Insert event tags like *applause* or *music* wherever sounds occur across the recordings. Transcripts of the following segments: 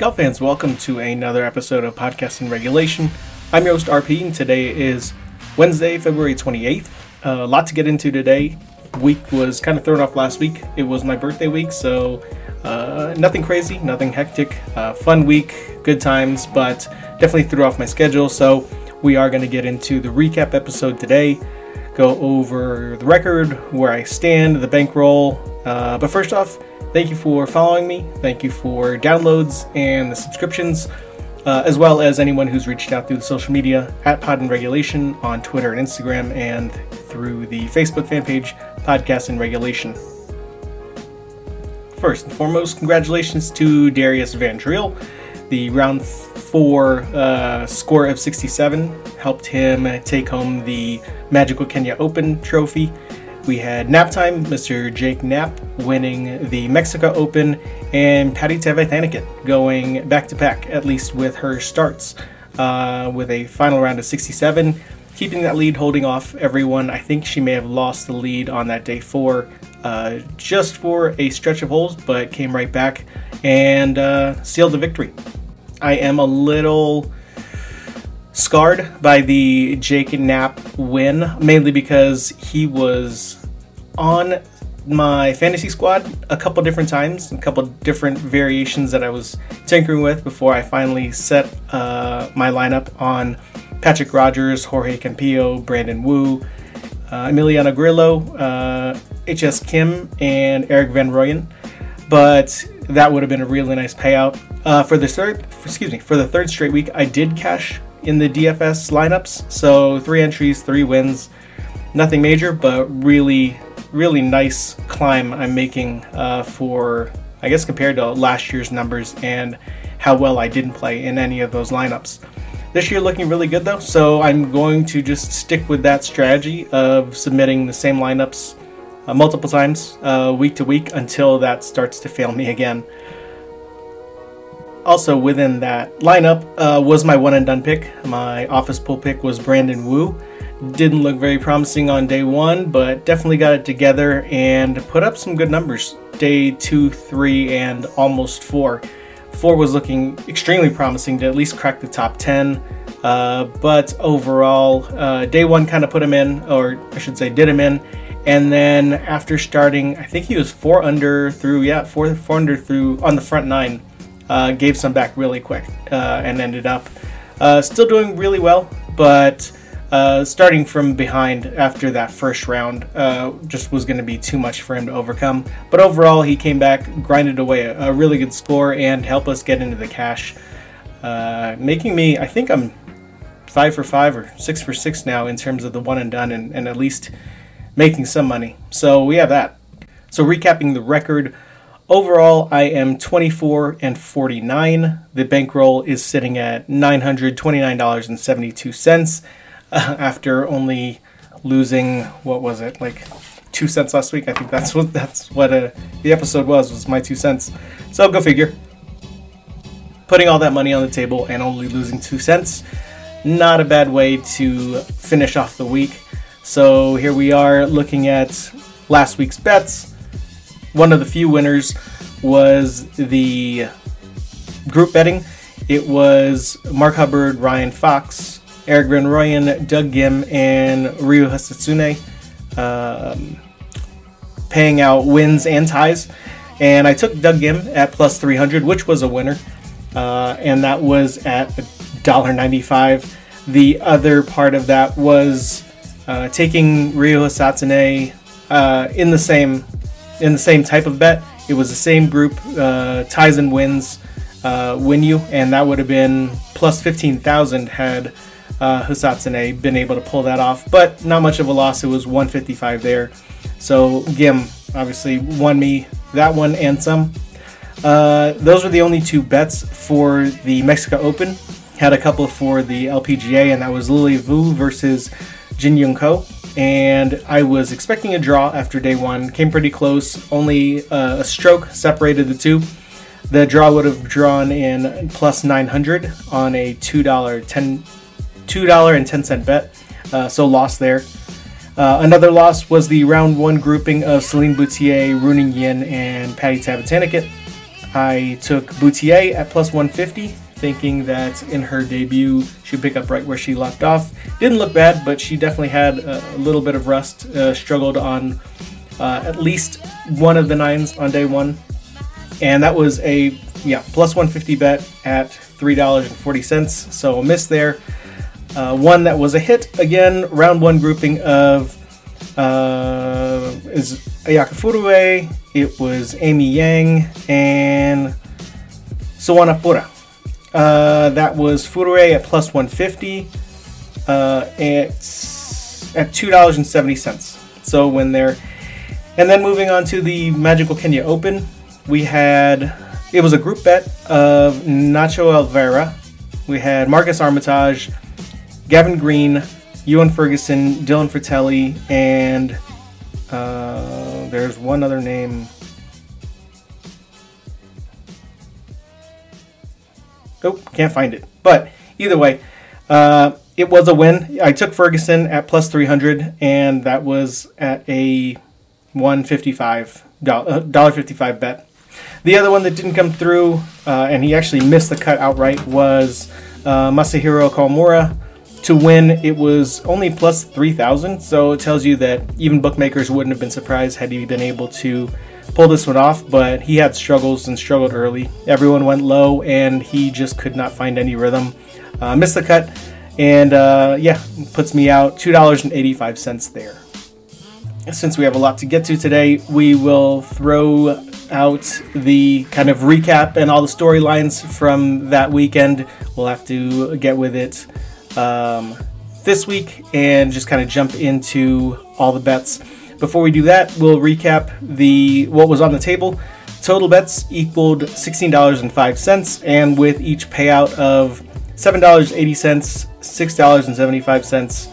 Golf fans, welcome to another episode of Podcasting Regulation. I'm your host RP, and today is Wednesday, February 28th. Uh, a lot to get into today. Week was kind of thrown off last week. It was my birthday week, so uh, nothing crazy, nothing hectic. Uh, fun week, good times, but definitely threw off my schedule. So we are going to get into the recap episode today, go over the record, where I stand, the bankroll. Uh, but first off, Thank you for following me. Thank you for downloads and the subscriptions, uh, as well as anyone who's reached out through the social media at Pod and Regulation on Twitter and Instagram, and through the Facebook fan page, Podcast and Regulation. First and foremost, congratulations to Darius Van Driel. The round four uh, score of 67 helped him take home the Magical Kenya Open trophy we had nap time, Mr. Jake Knapp winning the Mexico Open, and Patty Tavatanakit going back to back, at least with her starts, uh, with a final round of 67, keeping that lead, holding off everyone. I think she may have lost the lead on that day four, uh, just for a stretch of holes, but came right back and uh, sealed the victory. I am a little scarred by the Jake Knapp win, mainly because he was on my fantasy squad a couple different times, a couple different variations that I was tinkering with before I finally set uh, my lineup on Patrick Rodgers, Jorge Campillo, Brandon Wu, uh, Emiliano Grillo, uh, HS Kim, and Erik van Rooyen. But that would have been a really nice payout. Uh, for the third, excuse me, for the third straight week, I did cash in the DFS lineups. So three entries, three wins, nothing major, but really, really nice climb I'm making uh, for, I guess, compared to last year's numbers and how well I didn't play in any of those lineups. This year looking really good though, so I'm going to just stick with that strategy of submitting the same lineups uh, multiple times uh, week to week until that starts to fail me again also within that lineup uh, was my one and done pick. My office pool pick was Brandon Wu. Didn't look very promising on day one, but definitely got it together and put up some good numbers. Day two, three, and almost four. Four was looking extremely promising to at least crack the top 10. Uh, but overall, uh, day one kind of put him in, or I should say, did him in. And then after starting, I think he was four under through, yeah, four, four under through on the front nine uh, gave some back really quick uh, and ended up uh, still doing really well, but uh, starting from behind after that first round uh, just was going to be too much for him to overcome. But overall, he came back, grinded away a, a really good score, and helped us get into the cash, making me, I think I'm five for five or six for six now in terms of the one and done, and, and at least making some money. So we have that. So recapping the record. Overall, I am 24 and 49. The bankroll is sitting at $929.72 uh, after only losing what was it like two cents last week. I think that's what that's what uh, the episode was was my two cents. So go figure. Putting all that money on the table and only losing two cents, not a bad way to finish off the week. So here we are looking at last week's bets one of the few winners was the group betting. It was Mark Hubbard, Ryan Fox, Erik Van Rooyen, Doug Ghim, and Ryo Hisatsune um, paying out wins and ties. And I took Doug Ghim at plus 300, which was a winner. Uh, and that was at $1.95. The other part of that was uh, taking Ryo Hisatsune uh, in the same in the same type of bet. It was the same group, uh, ties and wins, uh, win you, and that would have been plus 15,000 had uh, Hisatsune been able to pull that off. But not much of a loss. It was 155 there. So Ghim obviously won me that one and some. Uh, those were the only two bets for the Mexico Open. Had a couple for the LPGA, and that was Lily Vu versus Jin Young Ko and I was expecting a draw after day one. Came pretty close, only uh, a stroke separated the two. The draw would have drawn in plus 900 on a $2, 10, $2 and 10 cent bet, uh, so lost there. Uh, another loss was the round one grouping of Celine Boutier, Ruoning Yin, and Patty Tavatanakit. I took Boutier at plus 150, thinking that in her debut she'd pick up right where she left off. Didn't look bad, but she definitely had a, little bit of rust. Uh, struggled on uh, at least one of the nines on day one, and that was a yeah plus 150 bet at three dollars and forty cents. So a miss there. Uh, one that was a hit again, round one grouping of uh, is Ayaka Furue, it was Amy Yang, and Soana Pura. Uh, that was Furue at plus 150. Uh, it's at $2.70. So when they're. And then moving on to the Magical Kenya Open, we had. It was a group bet of Nacho Elvira. We had Marcus Armitage, Gavin Green, Ewan Ferguson, Dylan Frittelli, and uh, there's one other name. Oh, can't find it. But either way, uh, it was a win. I took Ferguson at plus 300, and that was at a 155 dollar 55 bet. The other one that didn't come through, uh, and he actually missed the cut outright, was uh, Masahiro Kawamura to win, it was only plus 3,000, so it tells you that even bookmakers wouldn't have been surprised had he been able to pull this one off, but he had struggles and struggled early. Everyone went low, and he just could not find any rhythm. Uh, missed the cut, and uh, yeah, puts me out $2.85 there. Since we have a lot to get to today, we will throw out the kind of recap and all the storylines from that weekend. We'll have to get with it um, this week and just kind of jump into all the bets. Before we do that, we'll recap the what was on the table. Total bets equaled $16.05, and with each payout of $7.80, $6.75,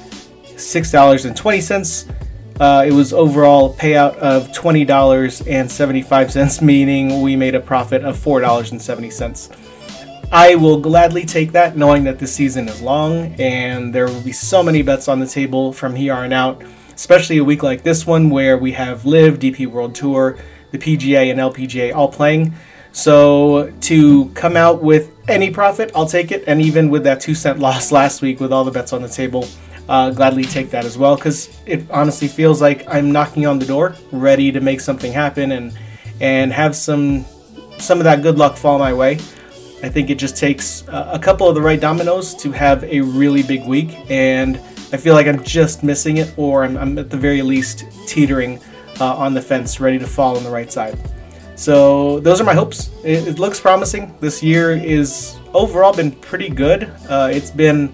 $6.20, uh, it was overall payout of $20.75, meaning we made a profit of $4.70. I will gladly take that, knowing that this season is long and there will be so many bets on the table from here on out, especially a week like this one where we have LIV, DP World Tour, the PGA, and LPGA all playing. So to come out with any profit, I'll take it. And even with that two cent *laughs* loss last week with all the bets on the table, uh, gladly take that as well because it honestly feels like I'm knocking on the door, ready to make something happen and and have some some of that good luck fall my way. I think it just takes a couple of the right dominoes to have a really big week, and I feel like I'm just missing it, or I'm, I'm at the very least teetering uh, on the fence, ready to fall on the right side. So those are my hopes. It, it looks promising. This year is overall been pretty good. Uh, it's been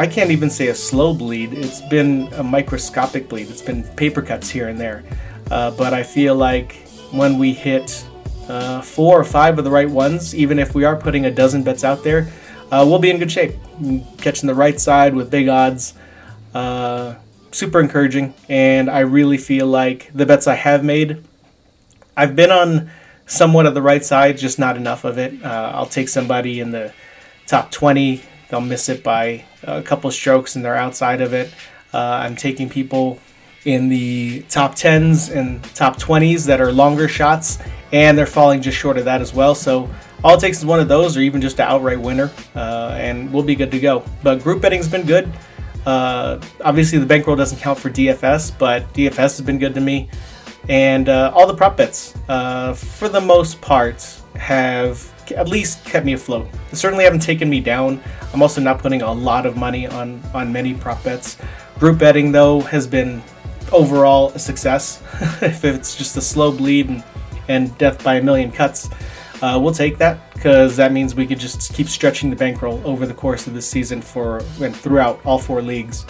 I can't even say a slow bleed. It's been a microscopic bleed. It's been paper cuts here and there. Uh, but I feel like when we hit uh, four or five of the right ones, even if we are putting a dozen bets out there, uh, we'll be in good shape. Catching the right side with big odds, uh, super encouraging. And I really feel like the bets I have made, I've been on somewhat of the right side, just not enough of it. Uh, I'll take somebody in the top 20, they'll miss it by a couple strokes and they're outside of it. Uh, I'm taking people in the top 10s and top 20s that are longer shots, and they're falling just short of that as well. So all it takes is one of those, or even just an outright winner, uh, and we'll be good to go. But group betting's been good. Uh, obviously, the bankroll doesn't count for DFS, but DFS has been good to me. And uh, all the prop bets, uh, for the most part, have at least kept me afloat. They certainly haven't taken me down. I'm also not putting a lot of money on on many prop bets. Group betting though has been overall a success. *laughs* if it's just a slow bleed and, and death by a million cuts, uh, we'll take that because that means we could just keep stretching the bankroll over the course of the season for and throughout all four leagues.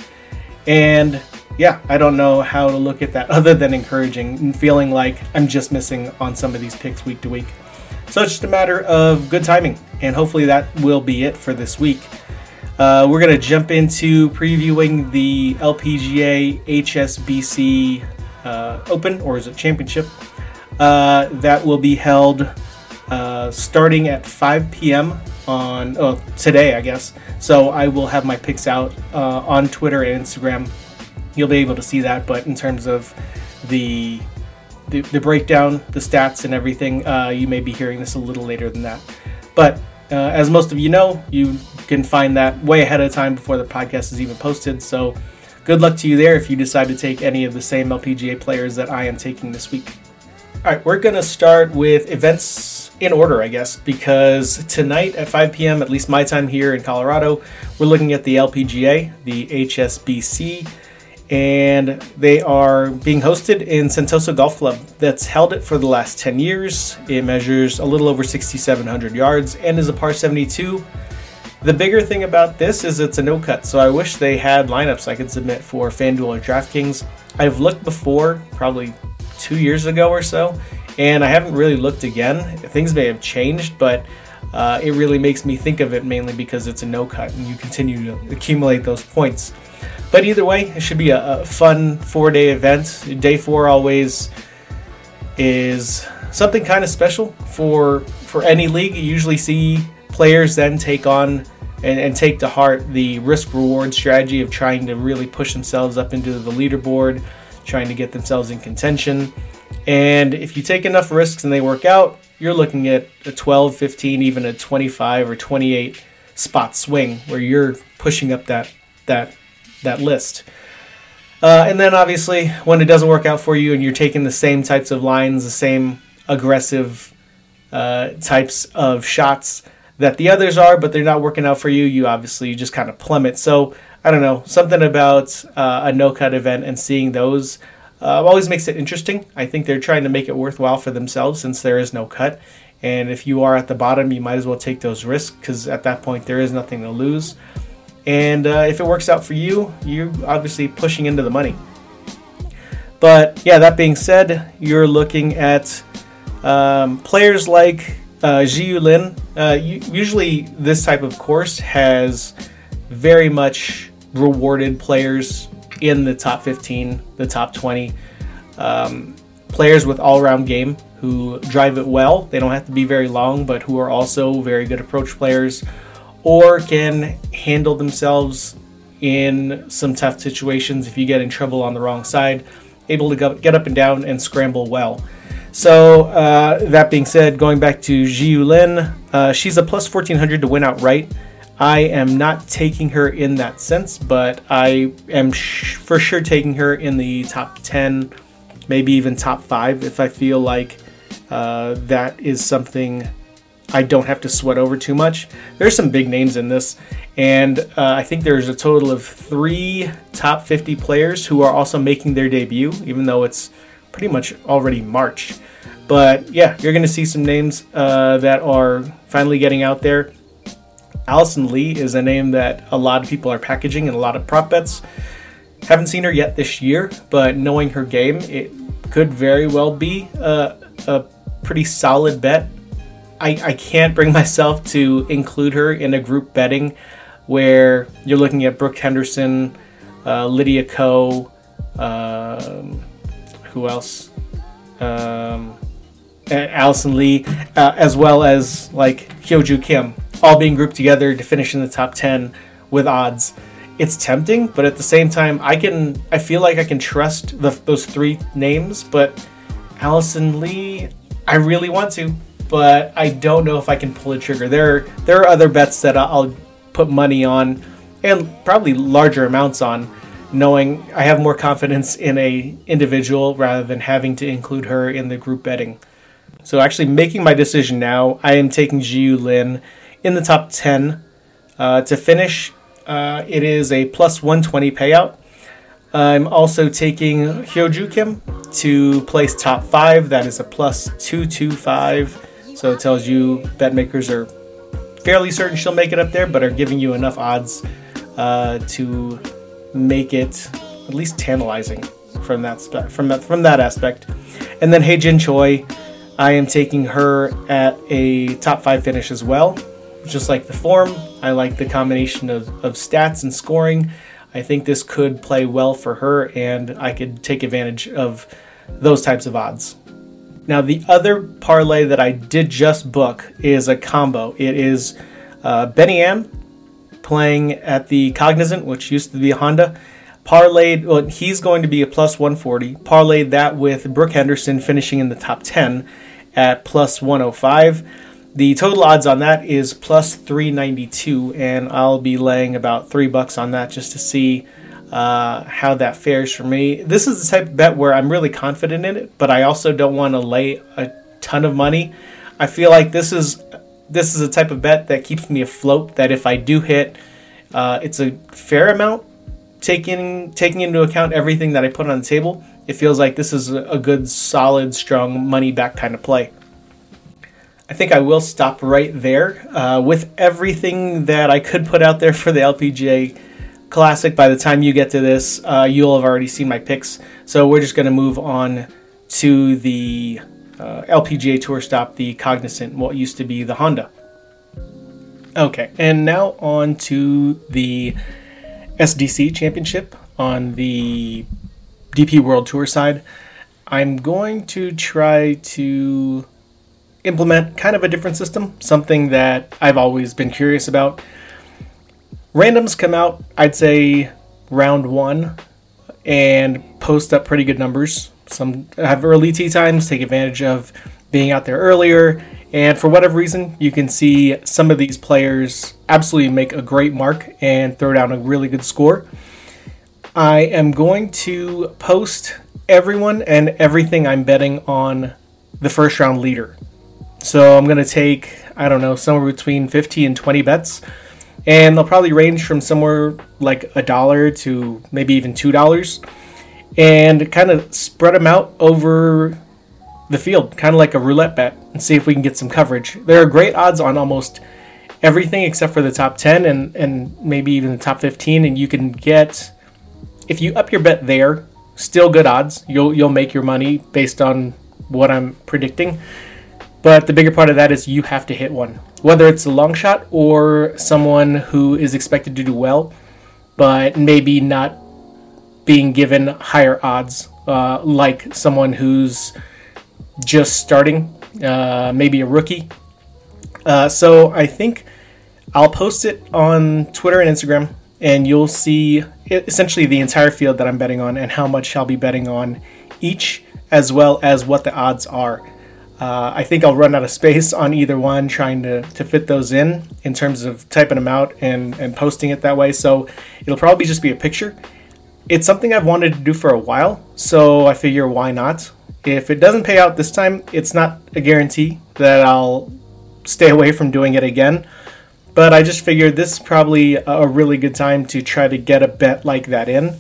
And yeah, I don't know how to look at that *laughs* other than encouraging and feeling like I'm just missing on some of these picks week to week. So it's just a matter of good timing, and hopefully that will be it for this week. Uh, we're going to jump into previewing the LPGA HSBC uh, Open, or is it Championship? Uh, that will be held uh, starting at 5 p.m. on oh, today, I guess. So I will have my picks out uh, on Twitter and Instagram. You'll be able to see that, but in terms of the the, the breakdown, the stats, and everything, uh, you may be hearing this a little later than that. But uh, as most of you know, you can find that way ahead of time before the podcast is even posted. So good luck to you there if you decide to take any of the same LPGA players that I am taking this week. All right, we're going to start with events in order, I guess, because tonight at 5 p.m., at least my time here in Colorado, we're looking at the LPGA, the HSBC, and they are being hosted in Sentosa Golf Club. That's held it for the last 10 years. It measures a little over 6,700 yards and is a par 72. The bigger thing about this is it's a no cut, so I wish they had lineups I could submit for FanDuel or DraftKings. I've looked before, probably two years ago or so, and I haven't really looked again. Things may have changed, but uh, it really makes me think of it mainly because it's a no cut and you continue to accumulate those points. But either way, it should be a, a fun four day event. Day four always is something kind of special for for any league. You usually see players then take on and, and take to heart the risk reward strategy of trying to really push themselves up into the leaderboard trying to get themselves in contention. And if you take enough risks and they work out, you're looking at a 12, 15, even a 25 or 28 spot swing where you're pushing up that that that list. Uh, and then obviously, when it doesn't work out for you and you're taking the same types of lines, the same aggressive uh, types of shots that the others are, but they're not working out for you, you obviously just kind of plummet. So I don't know, something about uh, a no cut event and seeing those uh, always makes it interesting. I think they're trying to make it worthwhile for themselves since there is no cut. And if you are at the bottom, you might as well take those risks because at that point there is nothing to lose. And uh, if it works out for you, you're obviously pushing into the money. But yeah, that being said, you're looking at um, players like uh, Xiyu Lin. Uh, usually, this type of course has very much rewarded players in the top 15, the top 20. Um, players with all around game who drive it well. They don't have to be very long, but who are also very good approach players or can handle themselves in some tough situations if you get in trouble on the wrong side, able to get up and down and scramble well. So, uh, that being said, going back to Xiyu Lin, uh, she's a plus 1400 to win outright. I am not taking her in that sense, but I am sh- for sure taking her in the top 10, maybe even top 5 if I feel like uh, that is something I don't have to sweat over too much. There's some big names in this, and uh, I think there's a total of three top 50 players who are also making their debut, even though it's pretty much already March. But yeah, you're going to see some names uh, that are finally getting out there. Allison Lee is a name that a lot of people are packaging in a lot of prop bets. Haven't seen her yet this year, but knowing her game, it could very well be a, a pretty solid bet. I, I can't bring *laughs* myself to include her in a group betting where you're looking at Brooke Henderson, uh, Lydia Ko, um, who else? Um, Allison Lee, uh, as well as like Hyo Joo Kim, all being grouped together to finish in the top 10 with odds. It's tempting, but at the same time, I can I feel like I can trust the, those three names, but Allison Lee, I really want to, but I don't know if I can pull a trigger. There there are other bets that I'll put money on and probably larger amounts on knowing I have more confidence in a individual rather than having to include her in the group betting. So actually making my decision now, I am taking Xiyu Lin in the top 10. Uh, to finish, uh, it is a plus 120 payout. I'm also taking Hyo Joo Kim to place top 5. That is a plus 225. So it tells you bet makers are fairly certain she'll make it up there, but are giving you enough odds uh, to make it at least tantalizing from that spe- from that from that aspect. And then Hye-Jin Choi, I am taking her at a top five finish as well just like the form. I like the combination of, of stats and scoring. I think this could play well for her, and I could take advantage of those types of odds. Now, the other parlay that I did just book is a combo. It is uh, Benny An playing at the Cognizant, which used to be Honda, Parlayed, well, he's going to be a plus 140. Parlayed that with Brooke Henderson finishing in the top 10 at plus 105. The total odds on that is plus 392, and I'll be laying about three bucks on that just to see uh, how that fares for me. This is the type of bet where I'm really confident in it, but I also don't want to lay a ton of money. I feel like this is this is a type of bet that keeps me afloat. That if I do hit, uh, it's a fair amount taking taking into account everything that I put on the table. It feels like this is a good, solid, strong money back kind of play. I think I will stop right there uh, with everything that I could put out there for the LPGA Classic. By the time you get to this, uh, you'll have already seen my picks. So we're just going to move on to the uh, LPGA Tour stop, the Cognizant, what used to be the Honda. Okay, and now on to the SDC Championship on the DP World Tour side. I'm going to try to implement kind of a different system, something that I've always been curious about. Randoms come out, I'd say, round one and post up pretty good numbers. Some have early tee times, take advantage of being out there earlier, and for whatever reason, you can see some of these players absolutely make a great mark and throw down a really good score. I am going to post everyone and everything I'm betting on the first round leader. So I'm going to take, I don't know, somewhere between 50 and 20 bets. And they'll probably range from somewhere like a dollar to maybe even $2 and kind of spread them out over the field, kind of like a roulette bet, and see if we can get some coverage. There are great odds on almost everything except for the top 10 and, and maybe even the top 15, and you can get, if you up your bet there, still good odds. You'll, you'll make your money based on what I'm predicting. But the bigger part of that is you have to hit one, whether it's a long shot or someone who is expected to do well, but maybe not being given higher odds, uh, like someone who's just starting, uh, maybe a rookie. Uh, so I think I'll post it on Twitter and Instagram, and you'll see essentially the entire field that I'm betting on and how much I'll be betting on each, as well as what the odds are. Uh, I think I'll run out of space on either one trying to, to fit those in in terms of typing them out and, and posting it that way. So it'll probably just be a picture it's something I've wanted to do for a while, so I figure why not? If it doesn't pay out this time, it's not a guarantee that I'll stay away from doing it again. But I just figured this is probably a really good time to try to get a bet like that in.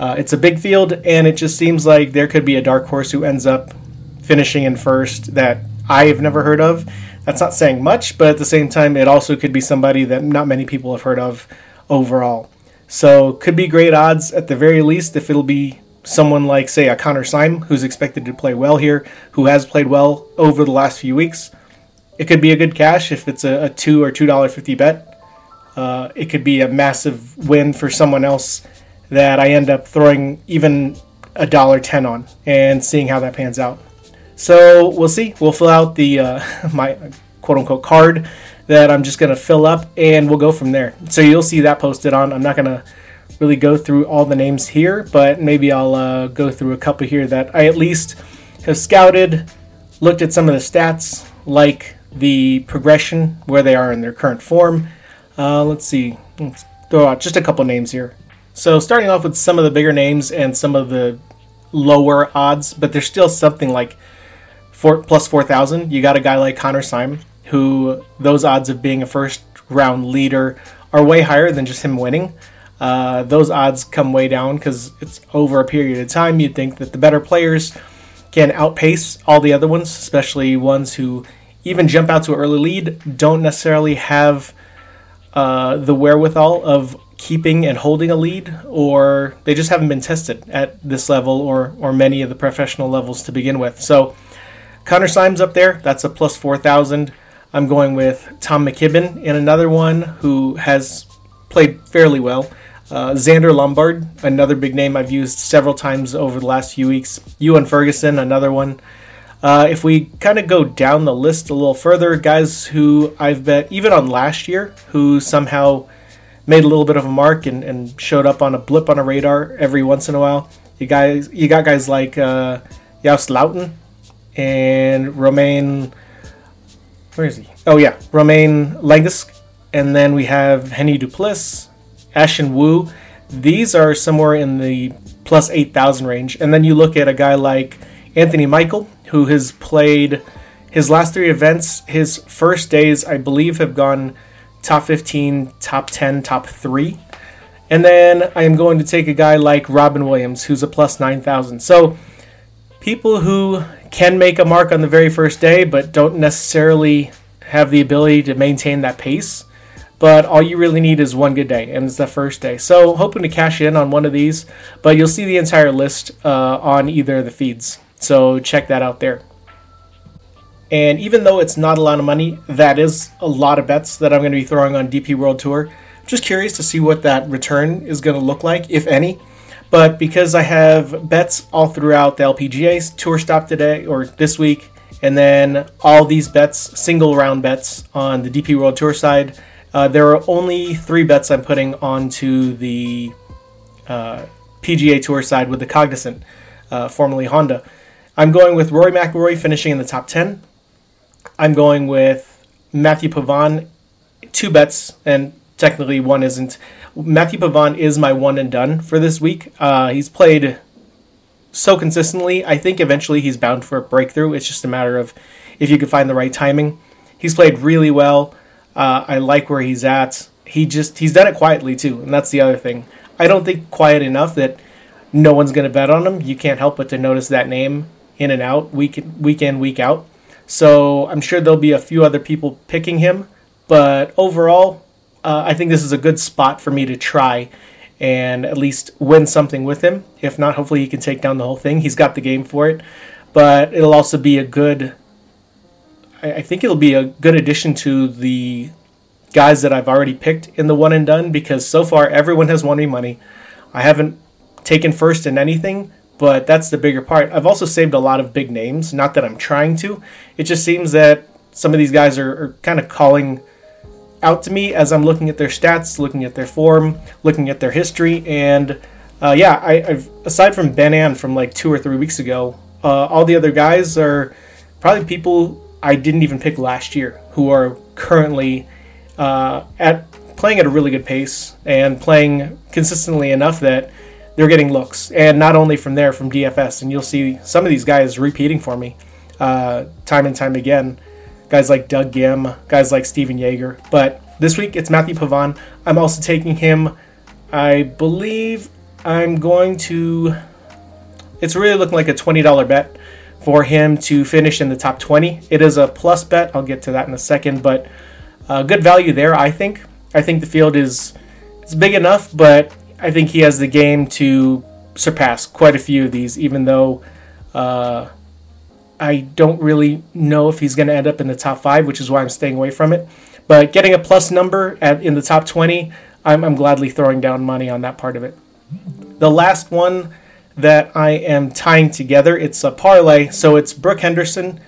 Uh, it's a big field, and it just seems like there could be a dark horse who ends up finishing in first that I have never heard of. That's not saying much, but at the same time, it also could be somebody that not many people have heard of overall. So could be great odds at the very least if it'll be someone like say a Connor Syme who's expected to play well here, who has played well over the last few weeks. It could be a good cash if it's a, a two or two dollar fifty bet. Uh, it could be a massive win for someone else that I end up throwing even a dollar ten on and seeing how that pans out. So we'll see. We'll fill out the uh, *laughs* my quote unquote card that I'm just to fill up and we'll go from there. So you'll see that posted on. I'm not to really go through all the names here, but maybe I'll uh, go through a couple here that I at least have scouted, looked at some of the stats, like the progression, where they are in their current form. Uh, let's see, let's throw out just a couple names here. So starting off with some of the bigger names and some of the lower odds, but there's still something like four, plus 4,000. You got a guy like Connor Syme, who those odds of being a first round leader are way higher than just him winning. Uh, those odds come way down because it's over a period of time. You'd think that the better players can outpace all the other ones, especially ones who even jump out to an early lead, don't necessarily have uh, the wherewithal of keeping and holding a lead, or they just haven't been tested at this level or or many of the professional levels to begin with. So Connor Syme's up there. That's a plus four thousand. I'm going with Tom McKibben and another one who has played fairly well. Uh, Zander Lombard, another big name I've used several times over the last few weeks. Ewan Ferguson, another one. Uh, if we kind of go down the list a little further, guys who I've bet even on last year who somehow made a little bit of a mark and, and showed up on a blip on a radar every once in a while. You guys, you got guys like uh, Luiten and Romain. Where is he? Oh yeah, Romain Langasque, and then we have Henny Duplessis, Ashun Wu. These are somewhere in the plus eight thousand range, and then you look at a guy like Anthony Michael, who has played his last three events. His first days, I believe, have gone top 15, top 10, top 3. And then I am going to take a guy like Robin Williams, who's a plus 9,000. So people who can make a mark on the very first day, but don't necessarily have the ability to maintain that pace. But all you really need is one good day, and it's the first day. So hoping to cash in on one of these, but you'll see the entire list uh, on either of the feeds. So check that out there. And even though it's not a lot of money, that is a lot of bets that I'm going to be throwing on DP World Tour. Just curious to see what that return is going to look like, if any. But because I have bets all throughout the LPGA tour stop today or this week, and then all these bets, single round bets on the DP World Tour side, uh, there are only three bets I'm putting onto the uh, PGA Tour side with the Cognizant, uh, formerly Honda. I'm going with Rory McIlroy finishing in the top 10. I'm going with Matthieu Pavon, two bets, and technically one isn't. Matthieu Pavon is my one and done for this week. Uh, he's played so consistently. I think eventually he's bound for a breakthrough. It's just a matter of if you can find the right timing. He's played really well. Uh, I like where he's at. He just he's done it quietly too, and that's the other thing. I don't think quiet enough that no one's going to bet on him. You can't help but to notice that name in and out, week week in, week out. So I'm sure there'll be a few other people picking him, but overall, uh, I think this is a good spot for me to try and at least win something with him. If not, hopefully he can take down the whole thing. He's got the game for it, but it'll also be a good. I think it'll be a good addition to the guys that I've already picked in the one and done because so far everyone has won me money. I haven't taken first in anything, but that's the bigger part. I've also saved a lot of big names. Not that I'm trying to. It just seems that some of these guys are, are kind of calling out to me as I'm looking at their stats, looking at their form, looking at their history, and uh, yeah, I, have aside from Ben An from like two or three weeks ago, uh, all the other guys are probably people I didn't even pick last year who are currently uh, at playing at a really good pace and playing consistently enough that they're getting looks, and not only from there, from DFS. And you'll see some of these guys repeating for me uh, time and time again. Guys like Doug Ghim, guys like Stephan Jaeger. But this week it's Matthieu Pavon. I'm also taking him. I believe I'm going to. It's really looking like a $20 bet for him to finish in the top 20. It is a plus bet. I'll get to that in a second, but uh, good value there, I think. I think the field is it's big enough, but I think he has the game to surpass quite a few of these, even though uh, I don't really know if he's going to end up in the top five, which is why I'm staying away from it. But getting a plus number at, in the top 20, I'm, I'm gladly throwing down money on that part of it. The last one that I am tying together, it's a parlay. So it's Brooke Henderson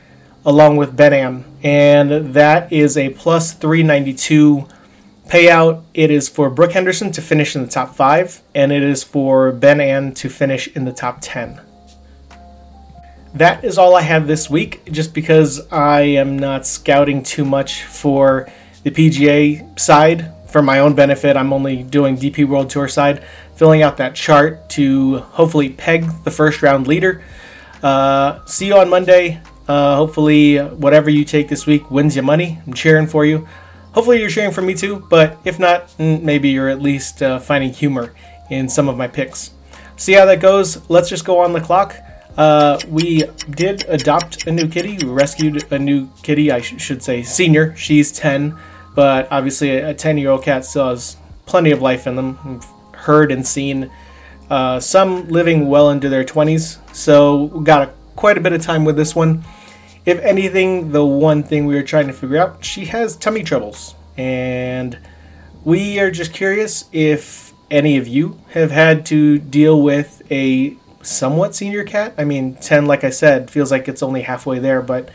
along with Ben An, and that is a plus 392 payout, it is for Brooke Henderson to finish in the top five, and it is for Ben An to finish in the top 10. That is all I have this week, just because I am not scouting too much for the PGA side. For my own benefit, I'm only doing DP World Tour side, filling out that chart to hopefully peg the first round leader. Uh, see you on Monday. Uh, hopefully, whatever you take this week wins you money. I'm cheering for you. Hopefully, you're cheering for me too, but if not, mm, maybe you're at least uh, finding humor in some of my picks. See how that goes. Let's just go on the clock. Uh, we did adopt a new kitty. We rescued a new kitty, I sh- should say senior. She's 10, but obviously, a 10 year old cat still has plenty of life in them. We've heard and seen uh, some living well into their 20s, so got a, quite a bit of time with this one if anything, the one thing we were trying to figure out, she has tummy troubles. And we are just curious if any of you have had to deal with a somewhat senior cat. I mean, 10, like I said, feels like it's only halfway there, but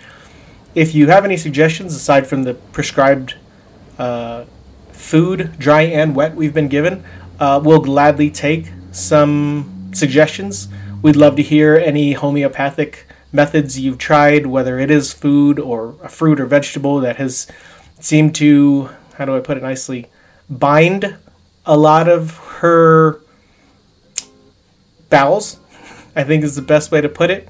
if you have any suggestions aside from the prescribed uh, food, dry and wet, we've been given. Uh, we'll gladly take some suggestions. We'd love to hear any homeopathic methods you've tried, whether it is food or a fruit or vegetable that has seemed to, how do I put it nicely, bind a lot of her bowels, I think is the best way to put it.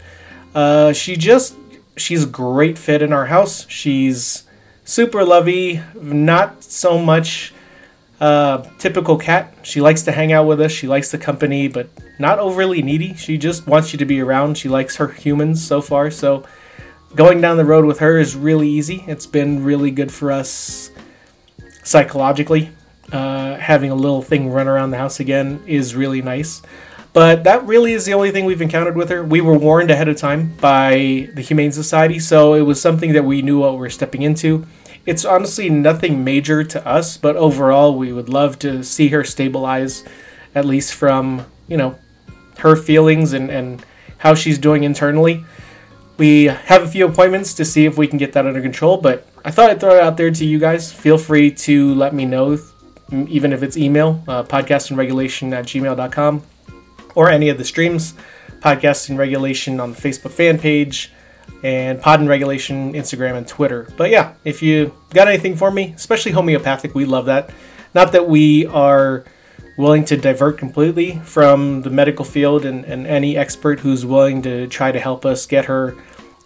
Uh, she just, she's a great fit in our house. She's super lovey, not so much uh, typical cat. She likes to hang out with us. She likes the company, but not overly needy. She just wants you to be around. She likes her humans so far. So going down the road with her is really easy. It's been really good for us psychologically. Uh, having a little thing run around the house again is really nice. But that really is the only thing we've encountered with her. We were warned ahead of time by the Humane Society, so it was something that we knew what we were stepping into. It's honestly nothing major to us, but overall, we would love to see her stabilize, at least from, you know, her feelings and, and how she's doing internally. We have a few appointments to see if we can get that under control, but I thought I'd throw it out there to you guys. Feel free to let me know, even if it's email, uh, podcastingregulation at gmail.com, or any of the streams, podcasting regulation on the Facebook fan page, and Pod and Regulation, Instagram, and Twitter. But yeah, if you got anything for me, especially homeopathic, we love that. Not that we are willing to divert completely from the medical field and, and any expert who's willing to try to help us get her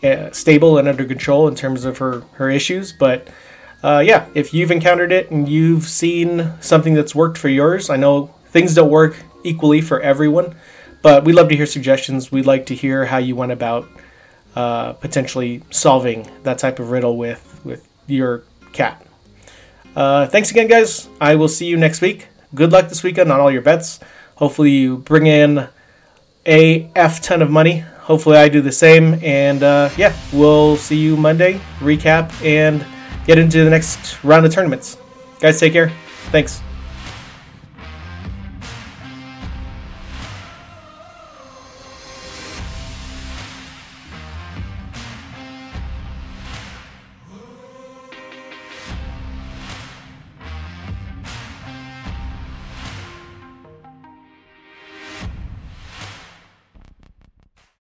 uh, stable and under control in terms of her, her issues. But uh, yeah, if you've encountered it and you've seen something that's worked for yours, I know things don't work equally for everyone, but we love to hear suggestions. We'd like to hear how you went about uh, potentially solving that type of riddle with with your cat. Uh, thanks again, guys. I will see you next week. Good luck this weekend on all your bets. Hopefully, you bring in a f ton of money. Hopefully, I do the same. And uh, yeah, we'll see you Monday. Recap and get into the next round of tournaments. Guys, take care. Thanks.